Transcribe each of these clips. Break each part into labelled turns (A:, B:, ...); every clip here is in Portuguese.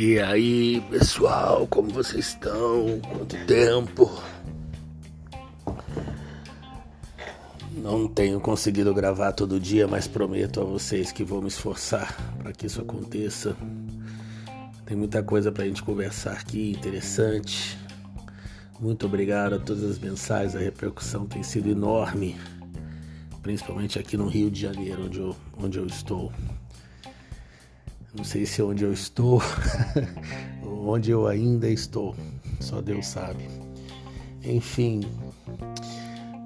A: E aí, pessoal, como vocês estão? Quanto tempo? Não tenho conseguido gravar todo dia, mas prometo a vocês que vou me esforçar para que isso aconteça. Tem muita coisa para a gente conversar aqui, interessante. Muito obrigado a todas as mensagens, a repercussão tem sido enorme, principalmente aqui no Rio de Janeiro, onde eu, onde eu estou. Não sei se onde eu estou, onde eu ainda estou, só Deus sabe. Enfim,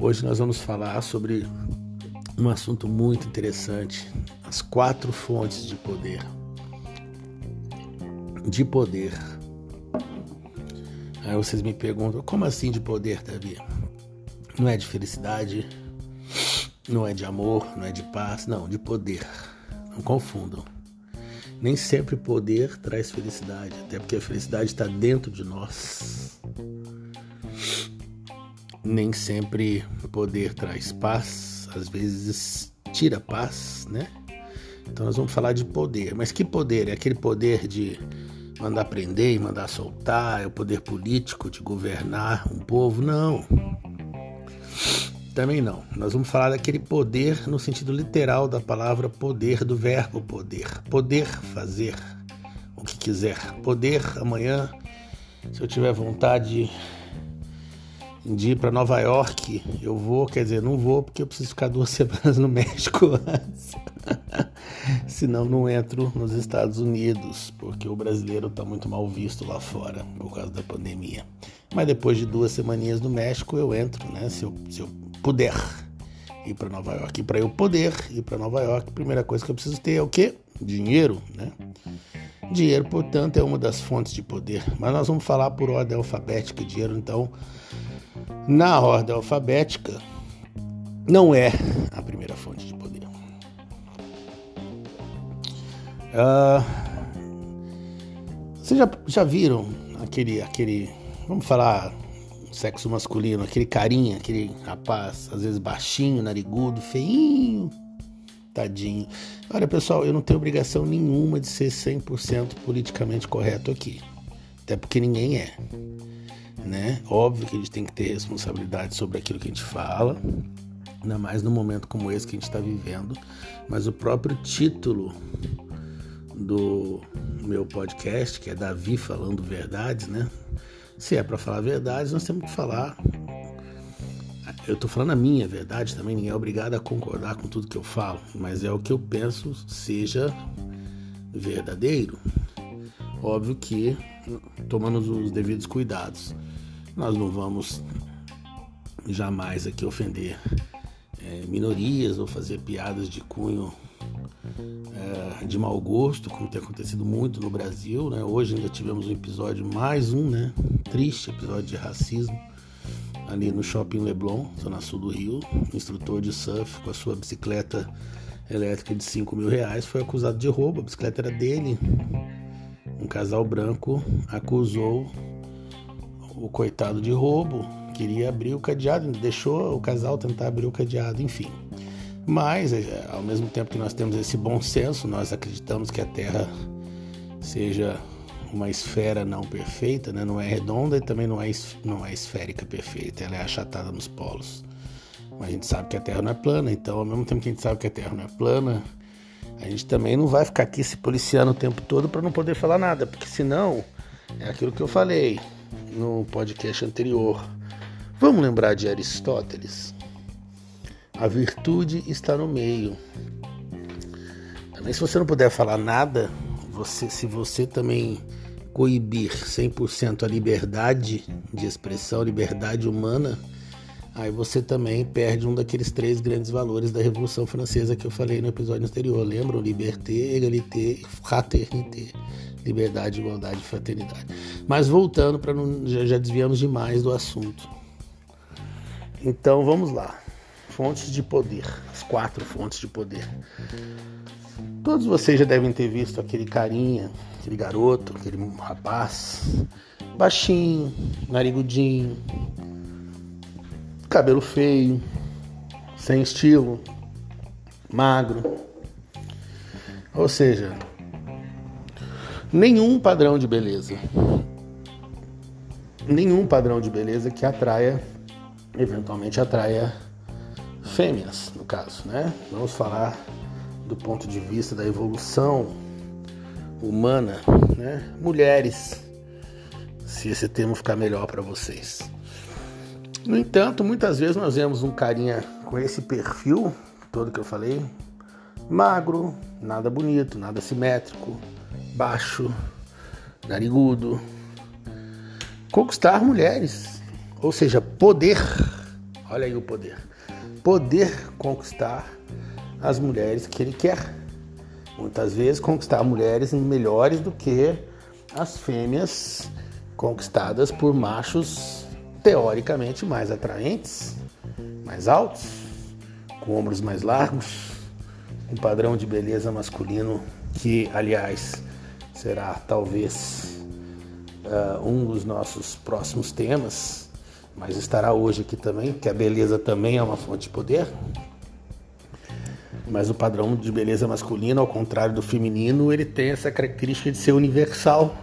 A: hoje nós vamos falar sobre um assunto muito interessante: as quatro fontes de poder. De poder. Aí vocês me perguntam: como assim de poder, Davi? Não é de felicidade, não é de amor, não é de paz, não, de poder. Não confundam. Nem sempre poder traz felicidade, até porque a felicidade está dentro de nós. Nem sempre poder traz paz, às vezes tira paz, né? Então nós vamos falar de poder. Mas que poder? É aquele poder de mandar prender e mandar soltar? É o poder político de governar um povo? Não. Também não. Nós vamos falar daquele poder no sentido literal da palavra poder, do verbo poder. Poder fazer o que quiser. Poder amanhã, se eu tiver vontade de ir para Nova York, eu vou, quer dizer, não vou porque eu preciso ficar duas semanas no México antes. Senão não entro nos Estados Unidos, porque o brasileiro está muito mal visto lá fora por causa da pandemia. Mas depois de duas semaninhas no México eu entro, né? Se eu, se eu puder ir para Nova York. E para eu poder ir para Nova York, a primeira coisa que eu preciso ter é o quê? Dinheiro, né? Dinheiro, portanto, é uma das fontes de poder. Mas nós vamos falar por ordem alfabética. Dinheiro, então, na ordem alfabética, não é a primeira fonte de poder. Uh, vocês já, já viram aquele, aquele, vamos falar sexo masculino, aquele carinha, aquele rapaz, às vezes baixinho, narigudo, feinho, tadinho. Olha, pessoal, eu não tenho obrigação nenhuma de ser 100% politicamente correto aqui. Até porque ninguém é. Né? Óbvio que a gente tem que ter responsabilidade sobre aquilo que a gente fala, ainda mais num momento como esse que a gente está vivendo. Mas o próprio título do meu podcast, que é Davi Falando Verdades, né? Se é para falar verdade, nós temos que falar. Eu estou falando a minha verdade também, ninguém é obrigado a concordar com tudo que eu falo, mas é o que eu penso seja verdadeiro. Óbvio que tomando os devidos cuidados. Nós não vamos jamais aqui ofender é, minorias ou fazer piadas de cunho é, de mau gosto, como tem acontecido muito no Brasil. Né? Hoje ainda tivemos um episódio, mais um, né? triste episódio de racismo, ali no Shopping Leblon, zona sul do Rio. Um instrutor de surf com a sua bicicleta elétrica de 5 mil reais foi acusado de roubo, a bicicleta era dele. Um casal branco acusou o coitado de roubo, queria abrir o cadeado, deixou o casal tentar abrir o cadeado, enfim. Mas, é, ao mesmo tempo que nós temos esse bom senso, nós acreditamos que a Terra seja uma esfera não perfeita, né? não é redonda e também não é, não é esférica perfeita, ela é achatada nos polos. Mas a gente sabe que a Terra não é plana, então ao mesmo tempo que a gente sabe que a Terra não é plana, a gente também não vai ficar aqui se policiando o tempo todo para não poder falar nada, porque senão é aquilo que eu falei no podcast anterior. Vamos lembrar de Aristóteles? A virtude está no meio. Também se você não puder falar nada, você, se você também coibir 100% a liberdade de expressão, liberdade humana, aí você também perde um daqueles três grandes valores da Revolução Francesa que eu falei no episódio anterior. Lembram? Liberté, égalité, fraternité. Liberdade, igualdade e fraternidade. Mas voltando para já, já desviamos demais do assunto. Então vamos lá fontes de poder, as quatro fontes de poder. Todos vocês já devem ter visto aquele carinha, aquele garoto, aquele rapaz, baixinho, narigudinho, cabelo feio, sem estilo, magro. Ou seja, Nenhum padrão de beleza. Nenhum padrão de beleza que atraia, eventualmente atraia fêmeas, no caso, né? Vamos falar do ponto de vista da evolução humana, né? Mulheres, se esse termo ficar melhor para vocês. No entanto, muitas vezes nós vemos um carinha com esse perfil todo que eu falei, magro, nada bonito, nada simétrico, baixo, narigudo. Conquistar mulheres, ou seja, poder. Olha aí o poder. Poder conquistar as mulheres que ele quer. Muitas vezes conquistar mulheres melhores do que as fêmeas conquistadas por machos teoricamente mais atraentes, mais altos, com ombros mais largos, um padrão de beleza masculino que, aliás, será talvez uh, um dos nossos próximos temas, mas estará hoje aqui também, que a beleza também é uma fonte de poder. Mas o padrão de beleza masculino, ao contrário do feminino, ele tem essa característica de ser universal.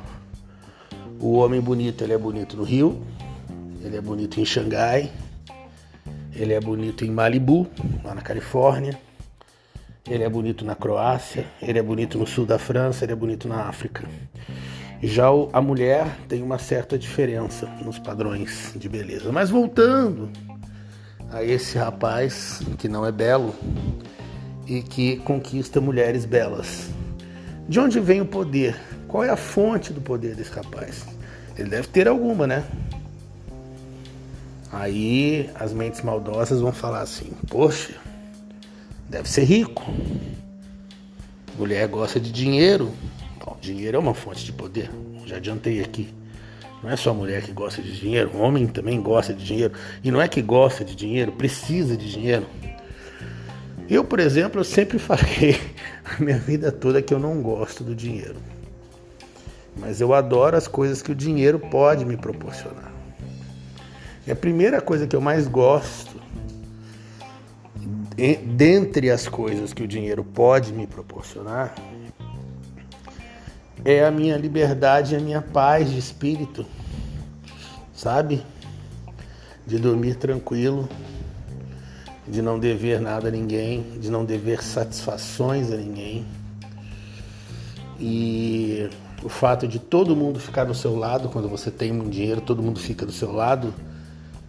A: O homem bonito, ele é bonito no Rio, ele é bonito em Xangai, ele é bonito em Malibu, lá na Califórnia, ele é bonito na Croácia, ele é bonito no sul da França, ele é bonito na África. Já a mulher tem uma certa diferença nos padrões de beleza. Mas voltando a esse rapaz que não é belo e que conquista mulheres belas. De onde vem o poder? Qual é a fonte do poder desse rapaz? Ele deve ter alguma, né? Aí as mentes maldosas vão falar assim: Poxa, deve ser rico. Mulher gosta de dinheiro. Bom, dinheiro é uma fonte de poder. Já adiantei aqui. Não é só mulher que gosta de dinheiro, homem também gosta de dinheiro. E não é que gosta de dinheiro, precisa de dinheiro. Eu, por exemplo, eu sempre falei a minha vida toda que eu não gosto do dinheiro. Mas eu adoro as coisas que o dinheiro pode me proporcionar. E a primeira coisa que eu mais gosto, dentre as coisas que o dinheiro pode me proporcionar, é a minha liberdade e a minha paz de espírito, sabe? De dormir tranquilo, de não dever nada a ninguém, de não dever satisfações a ninguém. E o fato de todo mundo ficar do seu lado, quando você tem dinheiro, todo mundo fica do seu lado,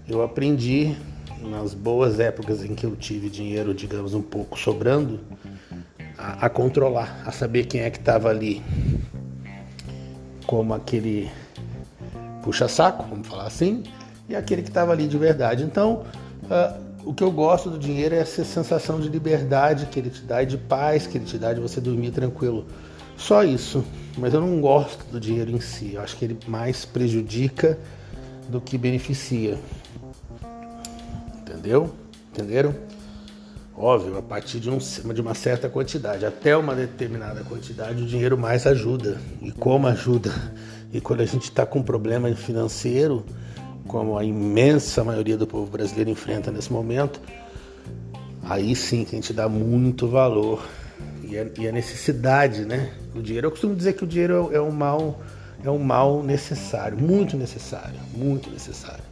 A: eu aprendi nas boas épocas em que eu tive dinheiro, digamos, um pouco sobrando, a, a controlar, a saber quem é que estava ali, como aquele puxa-saco, vamos falar assim, e aquele que estava ali de verdade. Então, uh, o que eu gosto do dinheiro é essa sensação de liberdade que ele te dá e de paz que ele te dá, de você dormir tranquilo. Só isso. Mas eu não gosto do dinheiro em si. Eu acho que ele mais prejudica do que beneficia. Entendeu? Entenderam? Óbvio, a partir de, um, de uma certa quantidade, até uma determinada quantidade, o dinheiro mais ajuda. E como ajuda? E quando a gente está com um problema financeiro, como a imensa maioria do povo brasileiro enfrenta nesse momento, aí sim que a gente dá muito valor e a, e a necessidade, né? O dinheiro. Eu costumo dizer que o dinheiro é um mal, é um mal necessário, muito necessário, muito necessário.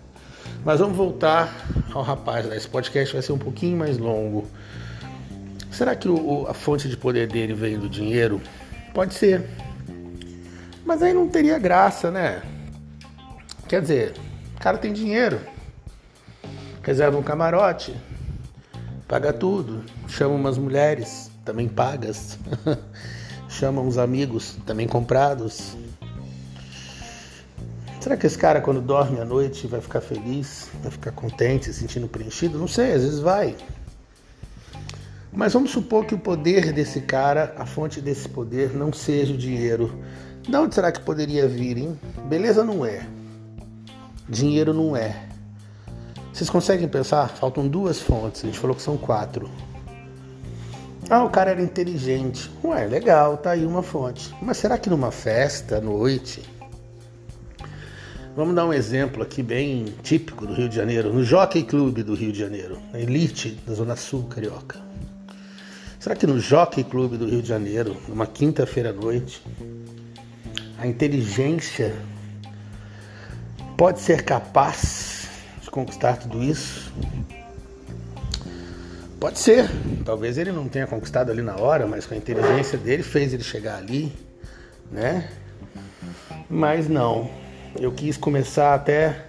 A: Mas vamos voltar ao rapaz. Né? Esse podcast vai ser um pouquinho mais longo. Será que o, a fonte de poder dele vem do dinheiro? Pode ser. Mas aí não teria graça, né? Quer dizer, o cara tem dinheiro, reserva um camarote, paga tudo, chama umas mulheres, também pagas, chama uns amigos, também comprados, Será que esse cara, quando dorme à noite, vai ficar feliz, vai ficar contente, se sentindo preenchido? Não sei, às vezes vai. Mas vamos supor que o poder desse cara, a fonte desse poder, não seja o dinheiro. De onde será que poderia vir, hein? Beleza não é. Dinheiro não é. Vocês conseguem pensar? Faltam duas fontes, a gente falou que são quatro. Ah, o cara era inteligente. Ué, legal, tá aí uma fonte. Mas será que numa festa, à noite, Vamos dar um exemplo aqui bem típico do Rio de Janeiro, no Jockey Club do Rio de Janeiro, na elite da Zona Sul carioca. Será que no Jockey Club do Rio de Janeiro, numa quinta-feira à noite, a inteligência pode ser capaz de conquistar tudo isso? Pode ser. Talvez ele não tenha conquistado ali na hora, mas com a inteligência dele fez ele chegar ali, né? Mas não. Eu quis começar até.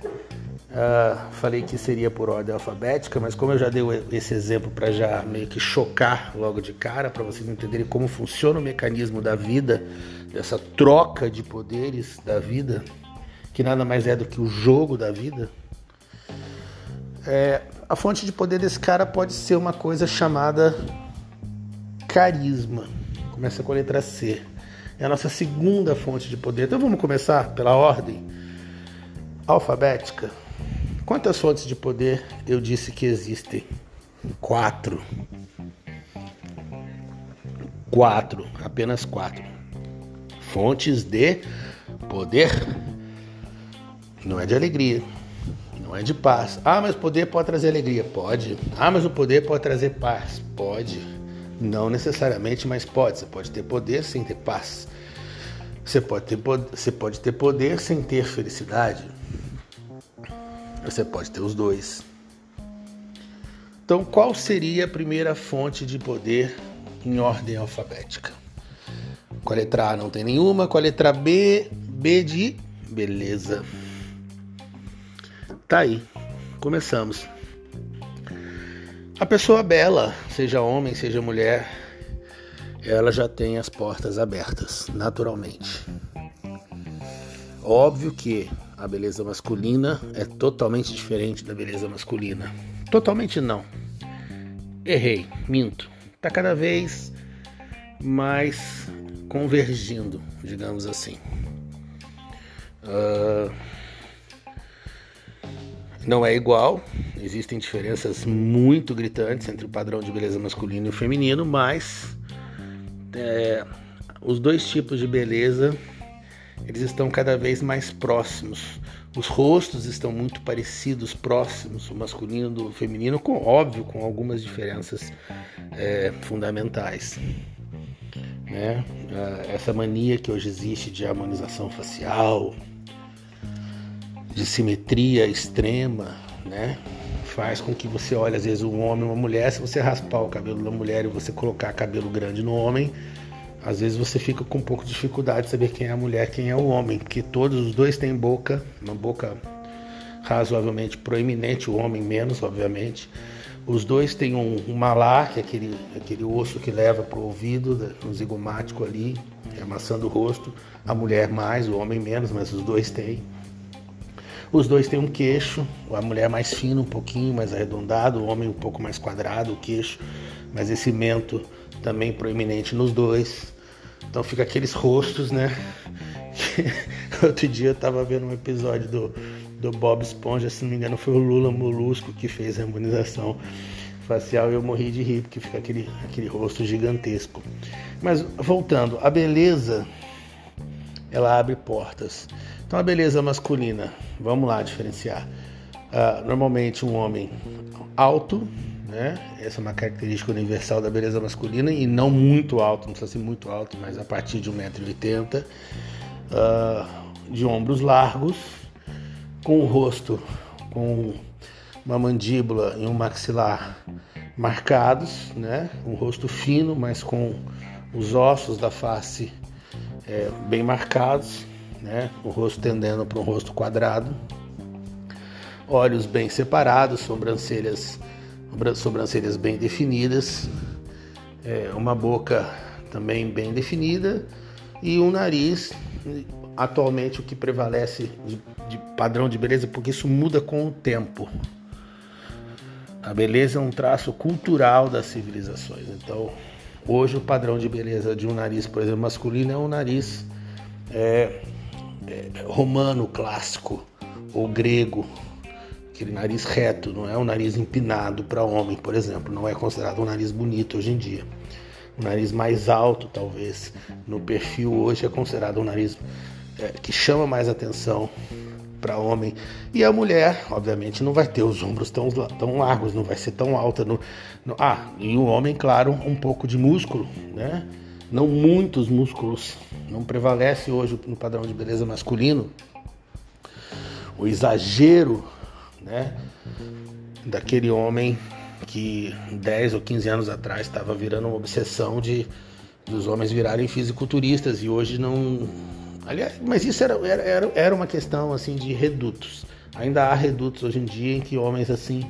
A: Uh, falei que seria por ordem alfabética, mas como eu já dei esse exemplo para já meio que chocar logo de cara, para vocês entenderem como funciona o mecanismo da vida, dessa troca de poderes da vida, que nada mais é do que o jogo da vida. É, a fonte de poder desse cara pode ser uma coisa chamada carisma. Começa com a letra C. É a nossa segunda fonte de poder. Então vamos começar pela ordem alfabética. Quantas fontes de poder eu disse que existem? Quatro. Quatro, apenas quatro. Fontes de poder. Não é de alegria não é de paz. Ah, mas o poder pode trazer alegria? Pode. Ah, mas o poder pode trazer paz? Pode. Não necessariamente, mas pode. Você pode ter poder sem ter paz. Você pode ter, você pode ter poder sem ter felicidade. Você pode ter os dois. Então, qual seria a primeira fonte de poder em ordem alfabética? Com a letra A não tem nenhuma, com a letra B, B de beleza. Tá aí, começamos. A pessoa bela, seja homem, seja mulher, ela já tem as portas abertas, naturalmente. Óbvio que a beleza masculina é totalmente diferente da beleza masculina. Totalmente não. Errei, minto. Tá cada vez mais convergindo, digamos assim. Uh, não é igual, existem diferenças muito gritantes entre o padrão de beleza masculino e feminino, mas é, os dois tipos de beleza eles estão cada vez mais próximos. Os rostos estão muito parecidos, próximos, o masculino do feminino, com óbvio, com algumas diferenças é, fundamentais. Né? É, essa mania que hoje existe de harmonização facial, de simetria extrema, né? Faz com que você olhe às vezes um homem, uma mulher, se você raspar o cabelo da mulher e você colocar cabelo grande no homem, às vezes você fica com um pouco de dificuldade de saber quem é a mulher, quem é o homem, porque todos os dois têm boca, uma boca razoavelmente proeminente, o homem menos, obviamente. Os dois têm um, um malar, que é aquele, aquele osso que leva para o ouvido, um zigomático ali, amassando o rosto. A mulher mais, o homem menos, mas os dois têm. Os dois têm um queixo, a mulher mais fino, um pouquinho mais arredondado, o homem um pouco mais quadrado, o queixo, mas esse mento também proeminente nos dois. Então fica aqueles rostos, né? Outro dia eu tava vendo um episódio do, do Bob Esponja, se não me engano foi o Lula Molusco que fez a harmonização facial e eu morri de rir porque fica aquele, aquele rosto gigantesco. Mas voltando, a beleza ela abre portas. Então a beleza masculina, vamos lá diferenciar. Uh, normalmente um homem alto, né? Essa é uma característica universal da beleza masculina e não muito alto, não precisa ser muito alto, mas a partir de 1,80m, uh, de ombros largos, com o rosto com uma mandíbula e um maxilar marcados, né? Um rosto fino, mas com os ossos da face é, bem marcados, né? o rosto tendendo para um rosto quadrado, olhos bem separados, sobrancelhas, sobrancelhas bem definidas, é, uma boca também bem definida e um nariz, atualmente o que prevalece de, de padrão de beleza, porque isso muda com o tempo. A beleza é um traço cultural das civilizações. Então, hoje o padrão de beleza de um nariz, por exemplo, masculino é um nariz é, romano clássico ou grego, aquele nariz reto, não é um nariz empinado para homem, por exemplo, não é considerado um nariz bonito hoje em dia. O nariz mais alto, talvez, no perfil hoje é considerado um nariz é, que chama mais atenção para homem. E a mulher, obviamente, não vai ter os ombros tão, tão largos, não vai ser tão alta. No, no, ah, e o homem, claro, um pouco de músculo, né? Não muitos músculos, não prevalece hoje no padrão de beleza masculino o exagero, né, daquele homem que 10 ou 15 anos atrás estava virando uma obsessão de dos homens virarem fisiculturistas e hoje não. Aliás, mas isso era, era, era uma questão assim de redutos. Ainda há redutos hoje em dia em que homens assim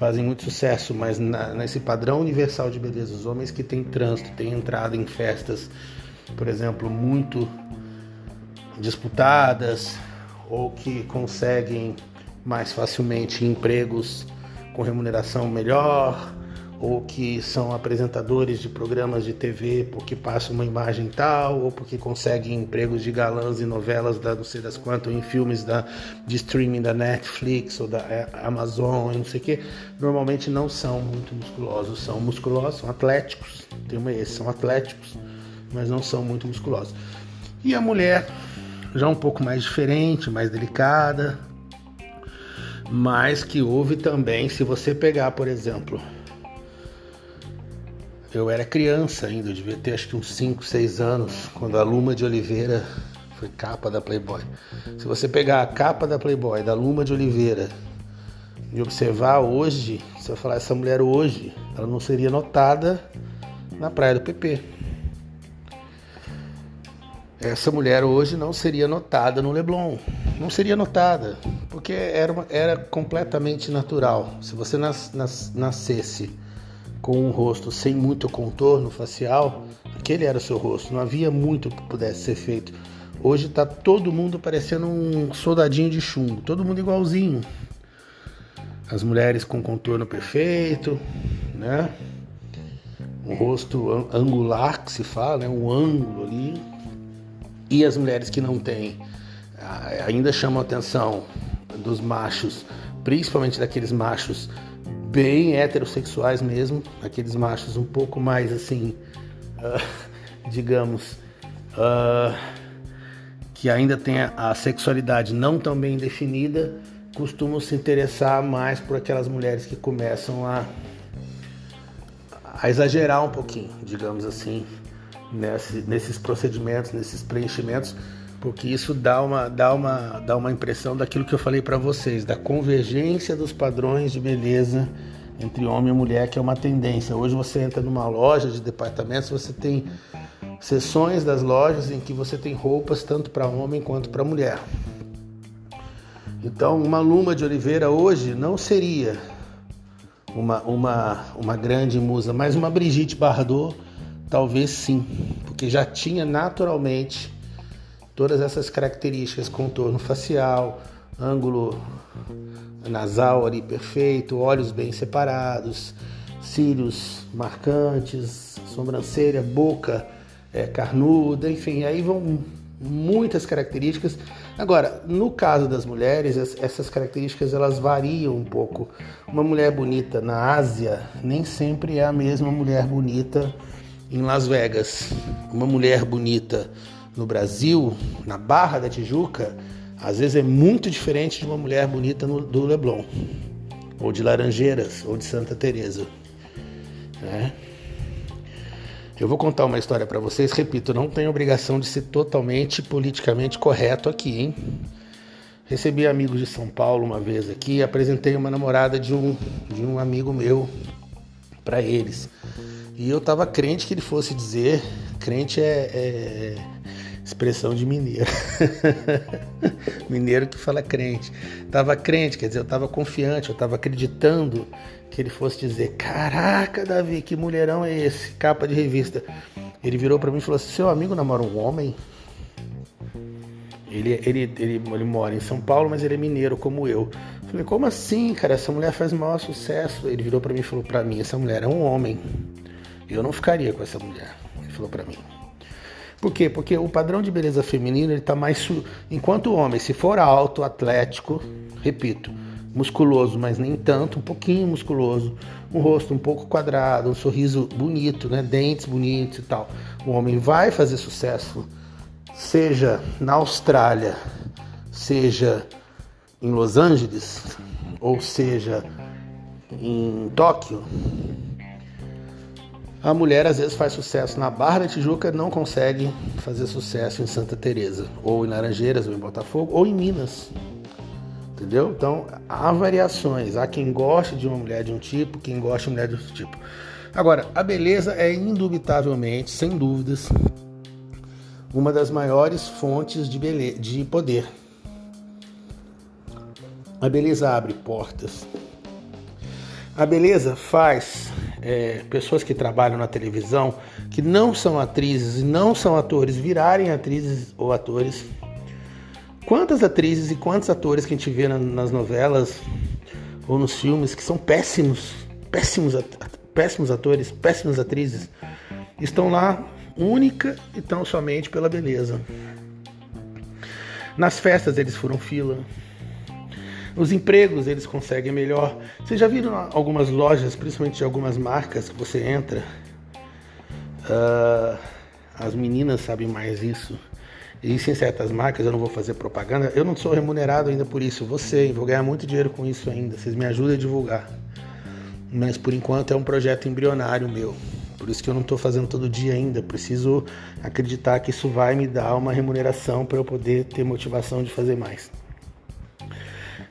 A: fazem muito sucesso, mas na, nesse padrão universal de beleza, os homens que têm trânsito, têm entrada em festas, por exemplo, muito disputadas, ou que conseguem mais facilmente empregos com remuneração melhor, ou que são apresentadores de programas de TV porque passam uma imagem tal, ou porque conseguem empregos de galãs em novelas da não sei das quantas, ou em filmes da, de streaming da Netflix ou da é, Amazon, não sei o que, normalmente não são muito musculosos, são musculosos, são atléticos, tem uma esse, são atléticos, mas não são muito musculosos. E a mulher já um pouco mais diferente, mais delicada, mas que houve também, se você pegar, por exemplo, eu era criança ainda, eu devia ter acho que uns 5, 6 anos, quando a Luma de Oliveira foi capa da Playboy. Se você pegar a capa da Playboy, da Luma de Oliveira, e observar hoje, se eu falar essa mulher hoje, ela não seria notada na praia do PP. Essa mulher hoje não seria notada no Leblon. Não seria notada, porque era, uma, era completamente natural. Se você nas, nas, nascesse com um rosto sem muito contorno facial, aquele era o seu rosto, não havia muito que pudesse ser feito. Hoje está todo mundo parecendo um soldadinho de chumbo, todo mundo igualzinho. As mulheres com contorno perfeito, né? Um rosto angular que se fala, né? um ângulo ali. E as mulheres que não têm, ainda chamam a atenção dos machos, principalmente daqueles machos bem heterossexuais mesmo, aqueles machos um pouco mais assim, uh, digamos, uh, que ainda tem a sexualidade não tão bem definida, costumam se interessar mais por aquelas mulheres que começam a, a exagerar um pouquinho, digamos assim, nesse, nesses procedimentos, nesses preenchimentos, porque isso dá uma, dá uma, dá uma impressão daquilo que eu falei para vocês, da convergência dos padrões de beleza entre homem e mulher, que é uma tendência. Hoje você entra numa loja de departamentos, você tem seções das lojas em que você tem roupas tanto para homem quanto para mulher. Então, uma Luma de Oliveira hoje não seria uma, uma, uma grande musa, mas uma Brigitte Bardot, talvez sim, porque já tinha naturalmente todas essas características, contorno facial, ângulo nasal ali perfeito, olhos bem separados, cílios marcantes, sobrancelha, boca é, carnuda, enfim, aí vão muitas características. Agora, no caso das mulheres, essas características elas variam um pouco. Uma mulher bonita na Ásia nem sempre é a mesma mulher bonita em Las Vegas. Uma mulher bonita no Brasil, na Barra da Tijuca, às vezes é muito diferente de uma mulher bonita no, do Leblon, ou de Laranjeiras, ou de Santa Teresa. Né? Eu vou contar uma história para vocês, repito, não tenho obrigação de ser totalmente politicamente correto aqui, hein? Recebi amigos de São Paulo uma vez aqui, apresentei uma namorada de um, de um amigo meu para eles. E eu tava crente que ele fosse dizer, crente é, é expressão de mineiro. mineiro que fala crente. Tava crente, quer dizer, eu tava confiante, eu tava acreditando que ele fosse dizer: Caraca, Davi, que mulherão é esse? Capa de revista. Ele virou para mim e falou assim: Seu amigo namora um homem? Ele, ele, ele, ele mora em São Paulo, mas ele é mineiro como eu. falei, como assim, cara? Essa mulher faz o maior sucesso. Ele virou para mim e falou para mim: essa mulher é um homem. Eu não ficaria com essa mulher. Ele falou para mim. Por quê? Porque o padrão de beleza feminino ele tá mais su... enquanto o homem, se for alto, atlético, repito, musculoso, mas nem tanto, um pouquinho musculoso, um rosto um pouco quadrado, um sorriso bonito, né, dentes bonitos e tal. O homem vai fazer sucesso, seja na Austrália, seja em Los Angeles, ou seja em Tóquio, A mulher às vezes faz sucesso na Barra da Tijuca, não consegue fazer sucesso em Santa Teresa, ou em Laranjeiras, ou em Botafogo, ou em Minas. Entendeu? Então, há variações. Há quem goste de uma mulher de um tipo, quem gosta de uma mulher de outro tipo. Agora, a beleza é indubitavelmente, sem dúvidas, uma das maiores fontes de, bele... de poder. A beleza abre portas. A beleza faz é, pessoas que trabalham na televisão, que não são atrizes e não são atores, virarem atrizes ou atores. Quantas atrizes e quantos atores que a gente vê nas novelas ou nos filmes que são péssimos, péssimos, péssimos atores, péssimas atrizes, estão lá única e tão somente pela beleza. Nas festas eles foram fila, os empregos eles conseguem melhor. Vocês já viram algumas lojas, principalmente de algumas marcas, que você entra? Uh, as meninas sabem mais isso. Existem certas marcas, eu não vou fazer propaganda. Eu não sou remunerado ainda por isso. Você, vou ganhar muito dinheiro com isso ainda. Vocês me ajudam a divulgar. Mas por enquanto é um projeto embrionário meu. Por isso que eu não estou fazendo todo dia ainda. Preciso acreditar que isso vai me dar uma remuneração para eu poder ter motivação de fazer mais.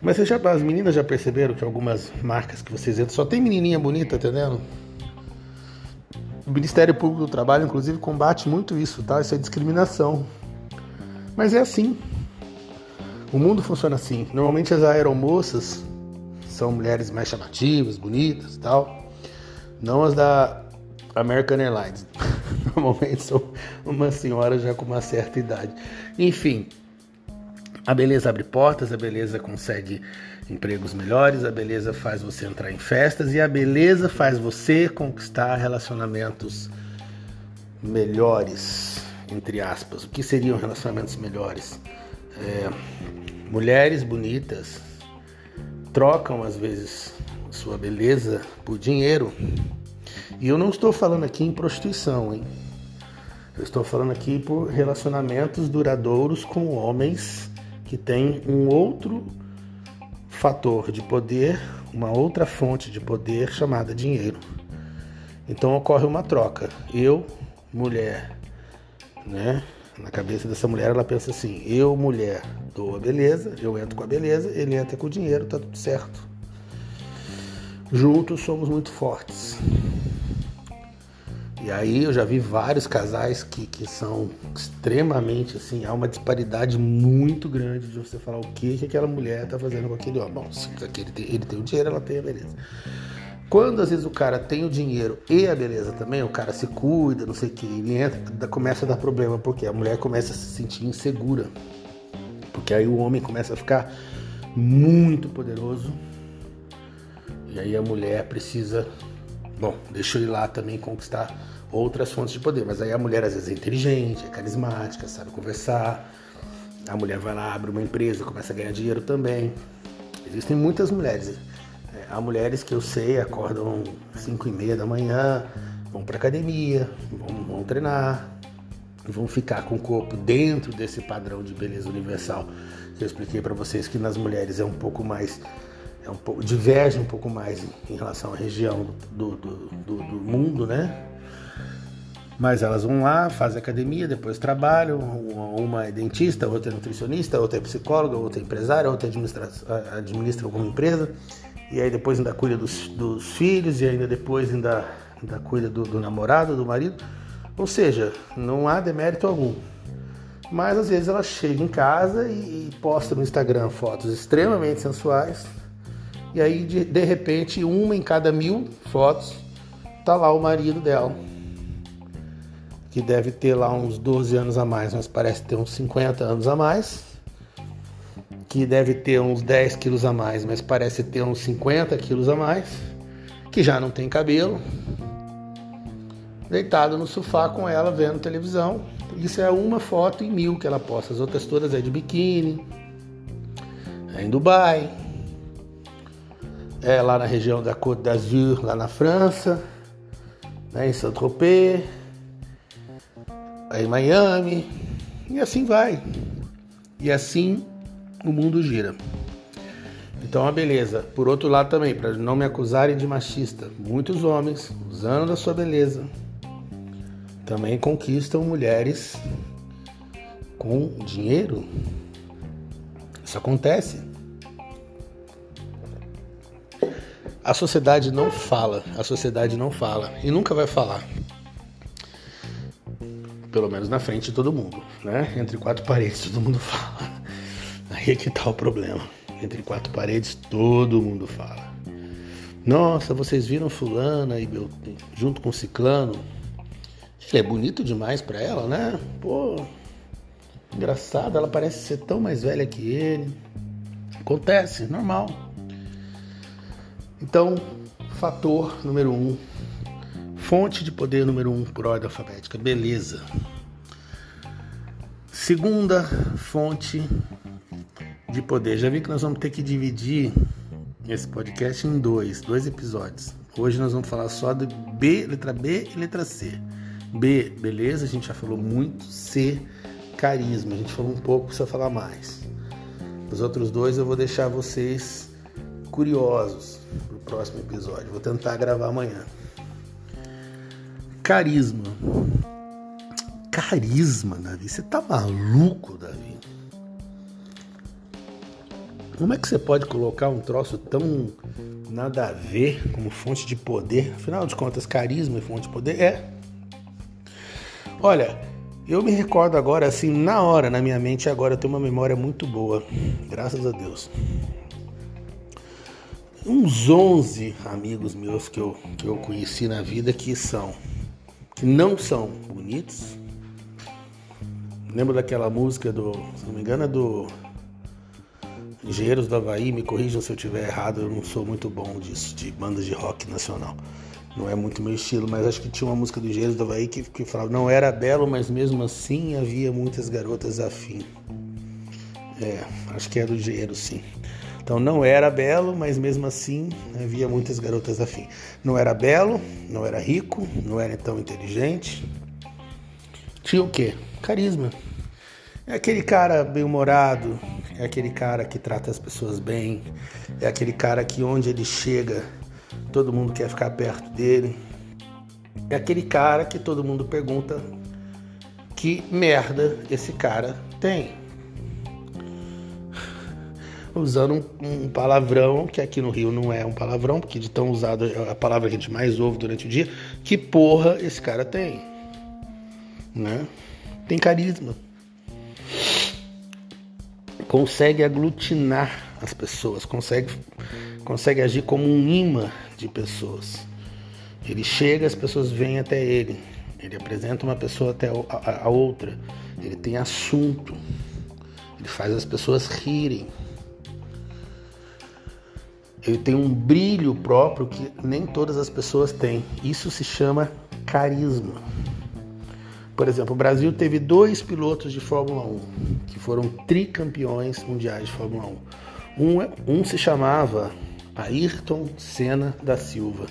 A: Mas já, as meninas já perceberam que algumas marcas que vocês entram só tem menininha bonita, entendendo? O Ministério Público do Trabalho, inclusive, combate muito isso, tá? Isso é discriminação. Mas é assim. O mundo funciona assim. Normalmente as aeromoças são mulheres mais chamativas, bonitas e tal. Não as da American Airlines. Normalmente são uma senhora já com uma certa idade. Enfim, a beleza abre portas, a beleza consegue empregos melhores, a beleza faz você entrar em festas e a beleza faz você conquistar relacionamentos melhores, entre aspas. O que seriam relacionamentos melhores? É, mulheres bonitas trocam às vezes sua beleza por dinheiro. E eu não estou falando aqui em prostituição, hein? Eu estou falando aqui por relacionamentos duradouros com homens que tem um outro fator de poder, uma outra fonte de poder chamada dinheiro. Então ocorre uma troca. Eu, mulher, né? Na cabeça dessa mulher ela pensa assim: eu, mulher, dou a beleza, eu entro com a beleza, ele entra com o dinheiro, tá tudo certo. Juntos somos muito fortes. E aí eu já vi vários casais que, que são extremamente assim, há uma disparidade muito grande de você falar o que, que aquela mulher tá fazendo com aquele homem. Bom, se ele tem, ele tem o dinheiro, ela tem a beleza. Quando às vezes o cara tem o dinheiro e a beleza também, o cara se cuida, não sei o que, ele entra, começa a dar problema, porque a mulher começa a se sentir insegura. Porque aí o homem começa a ficar muito poderoso. E aí a mulher precisa Bom, deixa eu ir lá também conquistar outras fontes de poder. Mas aí a mulher às vezes é inteligente, é carismática, sabe conversar. A mulher vai lá, abre uma empresa, começa a ganhar dinheiro também. Existem muitas mulheres. É, há mulheres que eu sei acordam 5 e meia da manhã, vão para academia, vão, vão treinar, vão ficar com o corpo dentro desse padrão de beleza universal que eu expliquei para vocês que nas mulheres é um pouco mais é um pouco, diverge um pouco mais em relação à região do, do, do, do mundo, né? Mas elas vão lá, fazem academia, depois trabalham. Uma é dentista, outra é nutricionista, outra é psicóloga, outra é empresária, outra administra, administra alguma empresa. E aí depois ainda cuida dos, dos filhos, e ainda depois ainda, ainda cuida do, do namorado, do marido. Ou seja, não há demérito algum. Mas às vezes ela chega em casa e, e posta no Instagram fotos extremamente sensuais, e aí, de, de repente, uma em cada mil fotos, tá lá o marido dela. Que deve ter lá uns 12 anos a mais, mas parece ter uns 50 anos a mais. Que deve ter uns 10 quilos a mais, mas parece ter uns 50 quilos a mais. Que já não tem cabelo. Deitado no sofá com ela vendo televisão. Isso é uma foto em mil que ela posta. As outras todas é de biquíni, é em Dubai, é, lá na região da Côte d'Azur, lá na França, né, em Saint-Tropez, em Miami, e assim vai. E assim o mundo gira. Então, a beleza. Por outro lado também, para não me acusarem de machista, muitos homens, usando da sua beleza, também conquistam mulheres com dinheiro. Isso acontece. A sociedade não fala, a sociedade não fala e nunca vai falar. Pelo menos na frente de todo mundo, né? Entre quatro paredes todo mundo fala. Aí é que tá o problema. Entre quatro paredes todo mundo fala. Nossa, vocês viram fulana e meu, junto com ciclano? Ele é bonito demais para ela, né? Pô, engraçado, ela parece ser tão mais velha que ele. Acontece, normal. Então, fator número um, fonte de poder número um por ordem alfabética, beleza. Segunda fonte de poder. Já vi que nós vamos ter que dividir esse podcast em dois, dois episódios. Hoje nós vamos falar só de B, letra B e letra C. B, beleza, a gente já falou muito. C, carisma, a gente falou um pouco, precisa falar mais. Os outros dois eu vou deixar vocês curiosos para o próximo episódio. Vou tentar gravar amanhã. Carisma. Carisma, Davi. Você tá maluco, Davi? Como é que você pode colocar um troço tão nada a ver como fonte de poder? Afinal de contas, carisma e fonte de poder é. Olha, eu me recordo agora, assim, na hora, na minha mente, agora eu tenho uma memória muito boa, graças a Deus. Uns 11 amigos meus que eu, que eu conheci na vida que são, que não são bonitos. Lembro daquela música do, se não me engano, é do Engenheiros do Havaí, me corrijam se eu estiver errado, eu não sou muito bom disso, de bandas de rock nacional. Não é muito meu estilo, mas acho que tinha uma música do Engenheiros do Havaí que, que falava, não era belo, mas mesmo assim havia muitas garotas afim. É, acho que é do Engenheiro, sim. Então não era belo, mas mesmo assim havia muitas garotas afim. Não era belo, não era rico, não era tão inteligente. Tinha o quê? Carisma. É aquele cara bem-humorado, é aquele cara que trata as pessoas bem, é aquele cara que onde ele chega, todo mundo quer ficar perto dele. É aquele cara que todo mundo pergunta que merda esse cara tem. Usando um, um palavrão, que aqui no Rio não é um palavrão, porque de tão usado é a palavra que a gente mais ouve durante o dia, que porra esse cara tem. Né? Tem carisma consegue aglutinar as pessoas, consegue, consegue agir como um imã de pessoas. Ele chega, as pessoas vêm até ele. Ele apresenta uma pessoa até a, a outra. Ele tem assunto. Ele faz as pessoas rirem. Ele tem um brilho próprio que nem todas as pessoas têm. Isso se chama carisma. Por exemplo, o Brasil teve dois pilotos de Fórmula 1 que foram tricampeões mundiais de Fórmula 1. Um, é, um se chamava Ayrton Senna da Silva,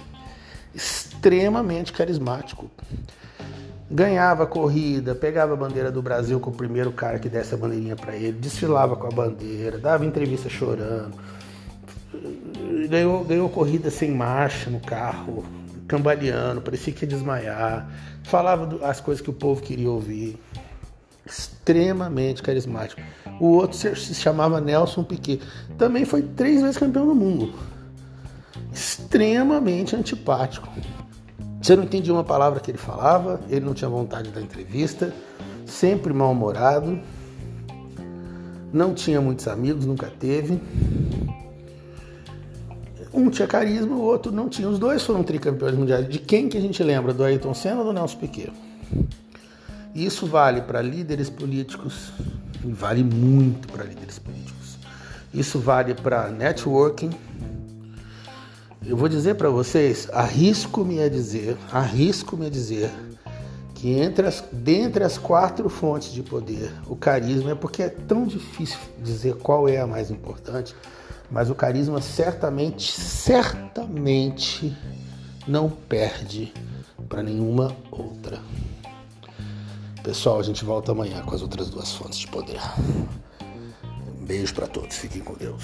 A: extremamente carismático. Ganhava a corrida, pegava a bandeira do Brasil com o primeiro cara que desse a bandeirinha para ele, desfilava com a bandeira, dava entrevista chorando, ganhou, ganhou corrida sem marcha no carro, cambaleando, parecia que ia desmaiar, falava as coisas que o povo queria ouvir. Extremamente carismático. O outro se chamava Nelson Piquet. Também foi três vezes campeão do mundo. Extremamente antipático. Você não entendia uma palavra que ele falava, ele não tinha vontade da entrevista, sempre mal-humorado, não tinha muitos amigos, nunca teve. Um tinha carisma, o outro não tinha. Os dois foram tricampeões mundiais. De quem que a gente lembra? Do Ayrton Senna ou do Nelson Piquet? Isso vale para líderes políticos, vale muito para líderes políticos. Isso vale para networking. Eu vou dizer para vocês, arrisco-me a dizer, arrisco-me a dizer que entre as, dentre as quatro fontes de poder, o carisma é porque é tão difícil dizer qual é a mais importante mas o carisma certamente, certamente não perde para nenhuma outra. Pessoal, a gente volta amanhã com as outras duas fontes de poder. Beijo para todos, fiquem com Deus.